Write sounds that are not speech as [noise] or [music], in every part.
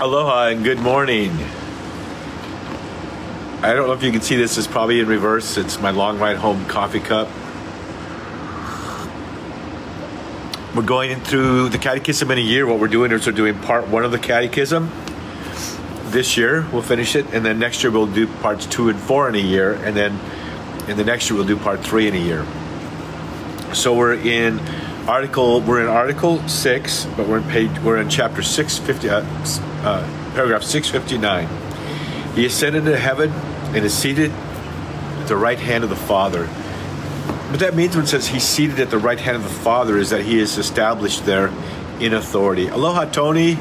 Aloha and good morning. I don't know if you can see this, it's probably in reverse. It's my long ride home coffee cup. We're going through the catechism in a year. What we're doing is we're doing part one of the catechism. This year we'll finish it, and then next year we'll do parts two and four in a year, and then in the next year we'll do part three in a year. So we're in article we're in article six, but we're in page we're in chapter six fifty uh, uh, paragraph six fifty nine. He ascended to heaven and is seated at the right hand of the Father. What that means when it says he's seated at the right hand of the Father is that he is established there in authority. Aloha, Tony.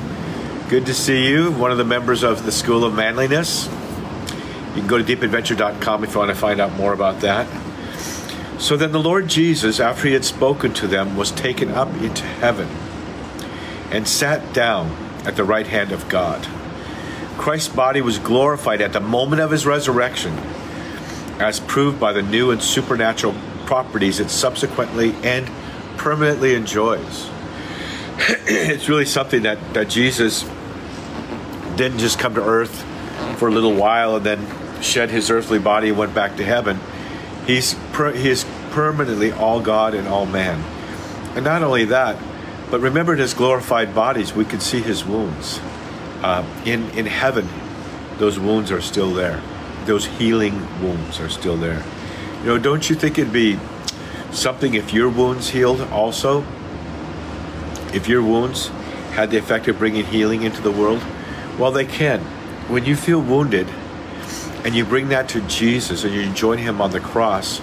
Good to see you. One of the members of the School of Manliness. You can go to deepadventure.com if you want to find out more about that. So then the Lord Jesus, after he had spoken to them, was taken up into heaven and sat down at the right hand of God. Christ's body was glorified at the moment of his resurrection, as proved by the new and supernatural properties it subsequently and permanently enjoys. [clears throat] it's really something that, that Jesus didn't just come to earth for a little while and then shed his earthly body and went back to heaven. He's per, he is permanently all God and all man. And not only that, but remember in his glorified bodies, we can see his wounds. Uh, in, in heaven, those wounds are still there. Those healing wounds are still there. You know, don't you think it'd be something if your wounds healed also? If your wounds had the effect of bringing healing into the world? Well, they can. When you feel wounded and you bring that to Jesus and you join him on the cross,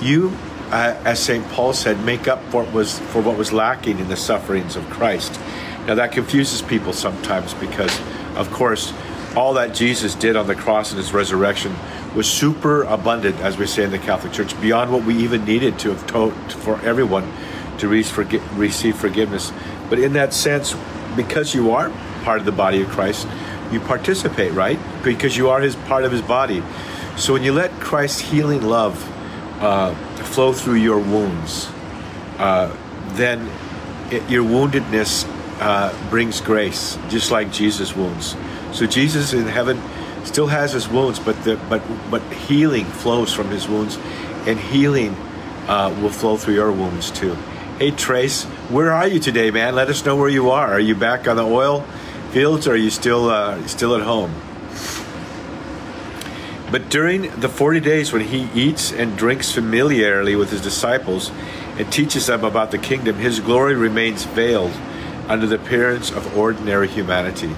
you, uh, as St. Paul said, make up for what, was, for what was lacking in the sufferings of Christ. Now, that confuses people sometimes because, of course, all that Jesus did on the cross and his resurrection was super abundant, as we say in the Catholic Church, beyond what we even needed to have told for everyone to receive forgiveness. But in that sense, because you are part of the body of Christ, you participate, right? Because you are his part of his body. So when you let Christ's healing love uh, flow through your wounds, uh, then it, your woundedness uh, brings grace, just like Jesus' wounds. So Jesus in heaven still has his wounds, but the, but but healing flows from his wounds, and healing uh, will flow through your wounds too. Hey Trace, where are you today, man? Let us know where you are. Are you back on the oil fields, or are you still uh, still at home? But during the 40 days when he eats and drinks familiarly with his disciples and teaches them about the kingdom, his glory remains veiled under the appearance of ordinary humanity.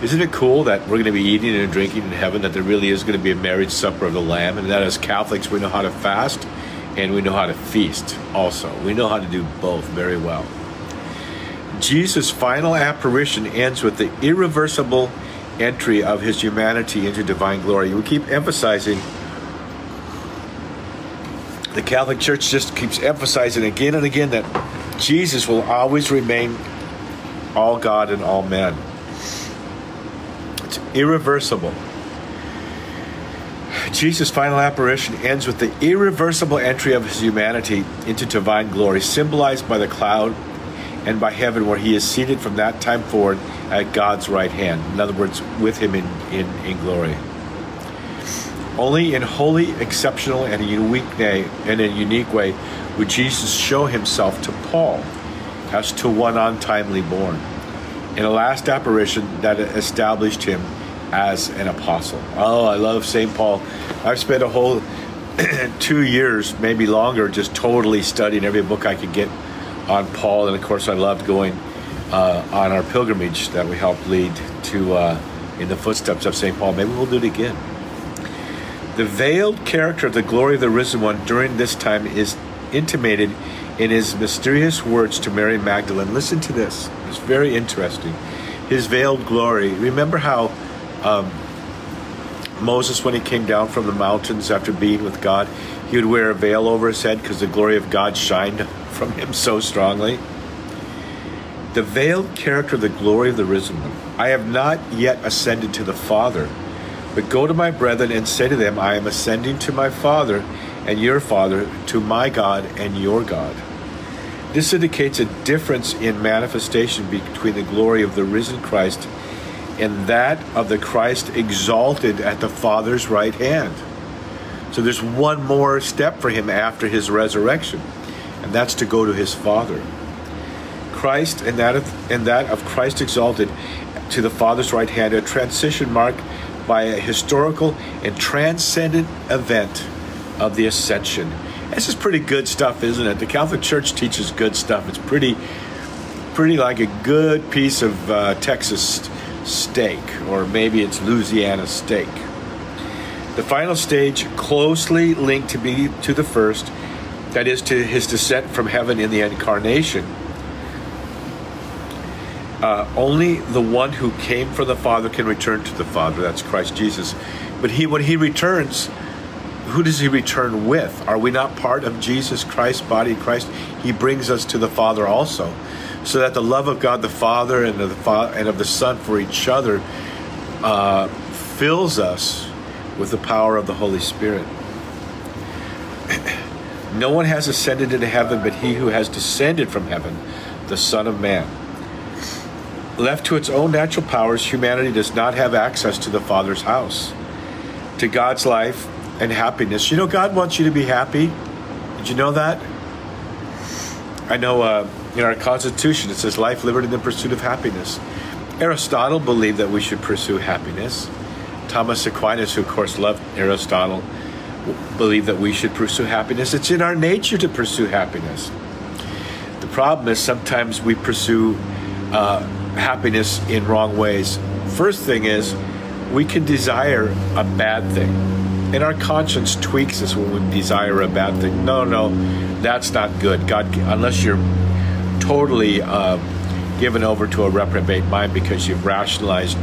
Isn't it cool that we're going to be eating and drinking in heaven, that there really is going to be a marriage supper of the Lamb, and that as Catholics we know how to fast and we know how to feast also. We know how to do both very well. Jesus' final apparition ends with the irreversible entry of his humanity into divine glory. We keep emphasizing, the Catholic Church just keeps emphasizing again and again that Jesus will always remain all God and all man. It's irreversible. Jesus' final apparition ends with the irreversible entry of his humanity into divine glory, symbolized by the cloud and by heaven, where he is seated from that time forward at God's right hand. In other words, with him in, in, in glory. Only in holy, exceptional, and a unique way, in a unique way would Jesus show himself to Paul as to one untimely born, in a last apparition that established him as an apostle. Oh, I love St. Paul. I've spent a whole [clears throat] two years, maybe longer, just totally studying every book I could get on Paul. And of course, I loved going uh, on our pilgrimage that we helped lead to uh, in the footsteps of St. Paul. Maybe we'll do it again. The veiled character of the glory of the risen one during this time is intimated in his mysterious words to Mary Magdalene. Listen to this, it's very interesting. His veiled glory. Remember how um, Moses, when he came down from the mountains after being with God, he would wear a veil over his head because the glory of God shined from him so strongly? The veiled character of the glory of the risen one. I have not yet ascended to the Father, but go to my brethren and say to them, I am ascending to my Father and your Father, to my God and your God. This indicates a difference in manifestation between the glory of the risen Christ and that of the Christ exalted at the Father's right hand. So there's one more step for him after his resurrection, and that's to go to his Father. Christ and that of, and that of Christ exalted to the Father's right hand, a transition mark by a historical and transcendent event of the ascension. This is pretty good stuff, isn't it? The Catholic Church teaches good stuff. It's pretty, pretty like a good piece of uh, Texas steak, or maybe it's Louisiana steak. The final stage, closely linked to be to the first, that is to his descent from heaven in the incarnation. Uh, only the one who came from the Father can return to the Father. That's Christ Jesus. But he, when he returns, who does he return with? Are we not part of Jesus Christ's body Christ? He brings us to the Father also, so that the love of God the Father and of the, Fa- and of the Son for each other uh, fills us with the power of the Holy Spirit. [clears throat] no one has ascended into heaven but he who has descended from heaven, the Son of Man. Left to its own natural powers, humanity does not have access to the Father's house, to God's life and happiness. You know, God wants you to be happy. Did you know that? I know uh, in our Constitution it says life, liberty, and the pursuit of happiness. Aristotle believed that we should pursue happiness. Thomas Aquinas, who of course loved Aristotle, believed that we should pursue happiness. It's in our nature to pursue happiness. The problem is sometimes we pursue uh, happiness in wrong ways. First thing is, we can desire a bad thing. And our conscience tweaks us when we desire a bad thing. No, no, that's not good. God, unless you're totally uh, given over to a reprobate mind because you've rationalized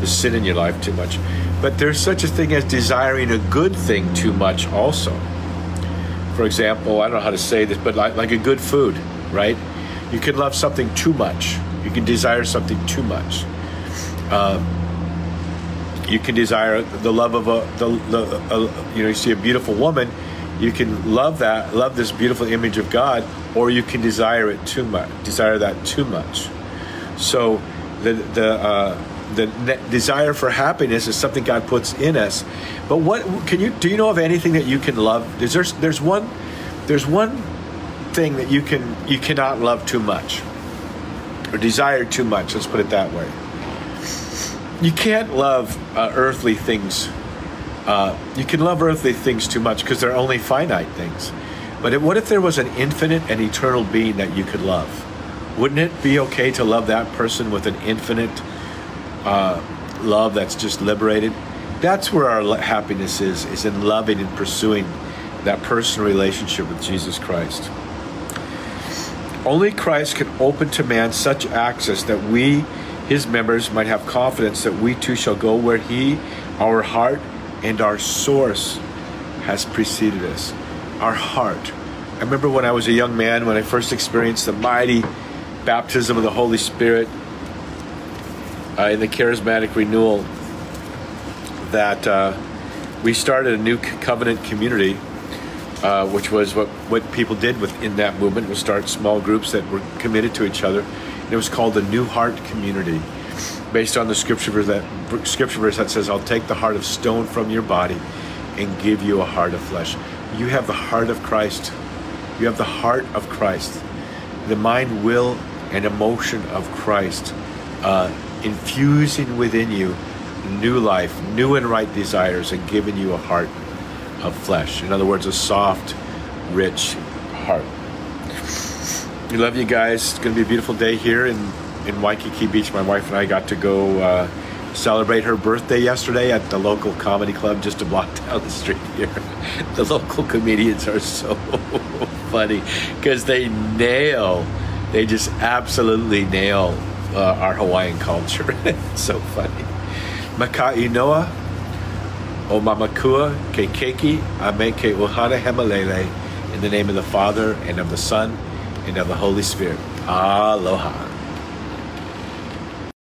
the sin in your life too much. But there's such a thing as desiring a good thing too much, also. For example, I don't know how to say this, but like, like a good food, right? You can love something too much. You can desire something too much. Um, you can desire the love of a, the, the a, you know, you see a beautiful woman, you can love that, love this beautiful image of God, or you can desire it too much, desire that too much. So the the uh, the desire for happiness is something God puts in us. But what can you do? You know of anything that you can love? Is there's there's one there's one thing that you can you cannot love too much or desire too much. Let's put it that way. You can't love uh, earthly things. Uh, you can love earthly things too much because they're only finite things. But what if there was an infinite and eternal being that you could love? Wouldn't it be okay to love that person with an infinite uh, love that's just liberated? That's where our happiness is, is in loving and pursuing that personal relationship with Jesus Christ. Only Christ can open to man such access that we, his members, might have confidence that we too shall go where he, our heart, and our source has preceded us. Our heart. I remember when I was a young man, when I first experienced the mighty baptism of the Holy Spirit uh, in the charismatic renewal, that uh, we started a new covenant community uh, which was what, what people did within that movement was start small groups that were committed to each other. It was called the New Heart Community, based on the scripture verse that scripture verse that says, "I'll take the heart of stone from your body and give you a heart of flesh." You have the heart of Christ. You have the heart of Christ, the mind, will, and emotion of Christ, uh, infusing within you new life, new and right desires, and giving you a heart of flesh. In other words, a soft, rich heart. We love you guys. It's going to be a beautiful day here in, in Waikiki Beach. My wife and I got to go uh, celebrate her birthday yesterday at the local comedy club just a block [laughs] down the street here. [laughs] The local comedians are so [laughs] funny because they nail, they just absolutely nail uh, our Hawaiian culture. so funny. Makai Noah, O Mamakua ke keiki ame ke Uhane Hemolele in the name of the Father and of the Son and of the Holy Spirit. Aloha.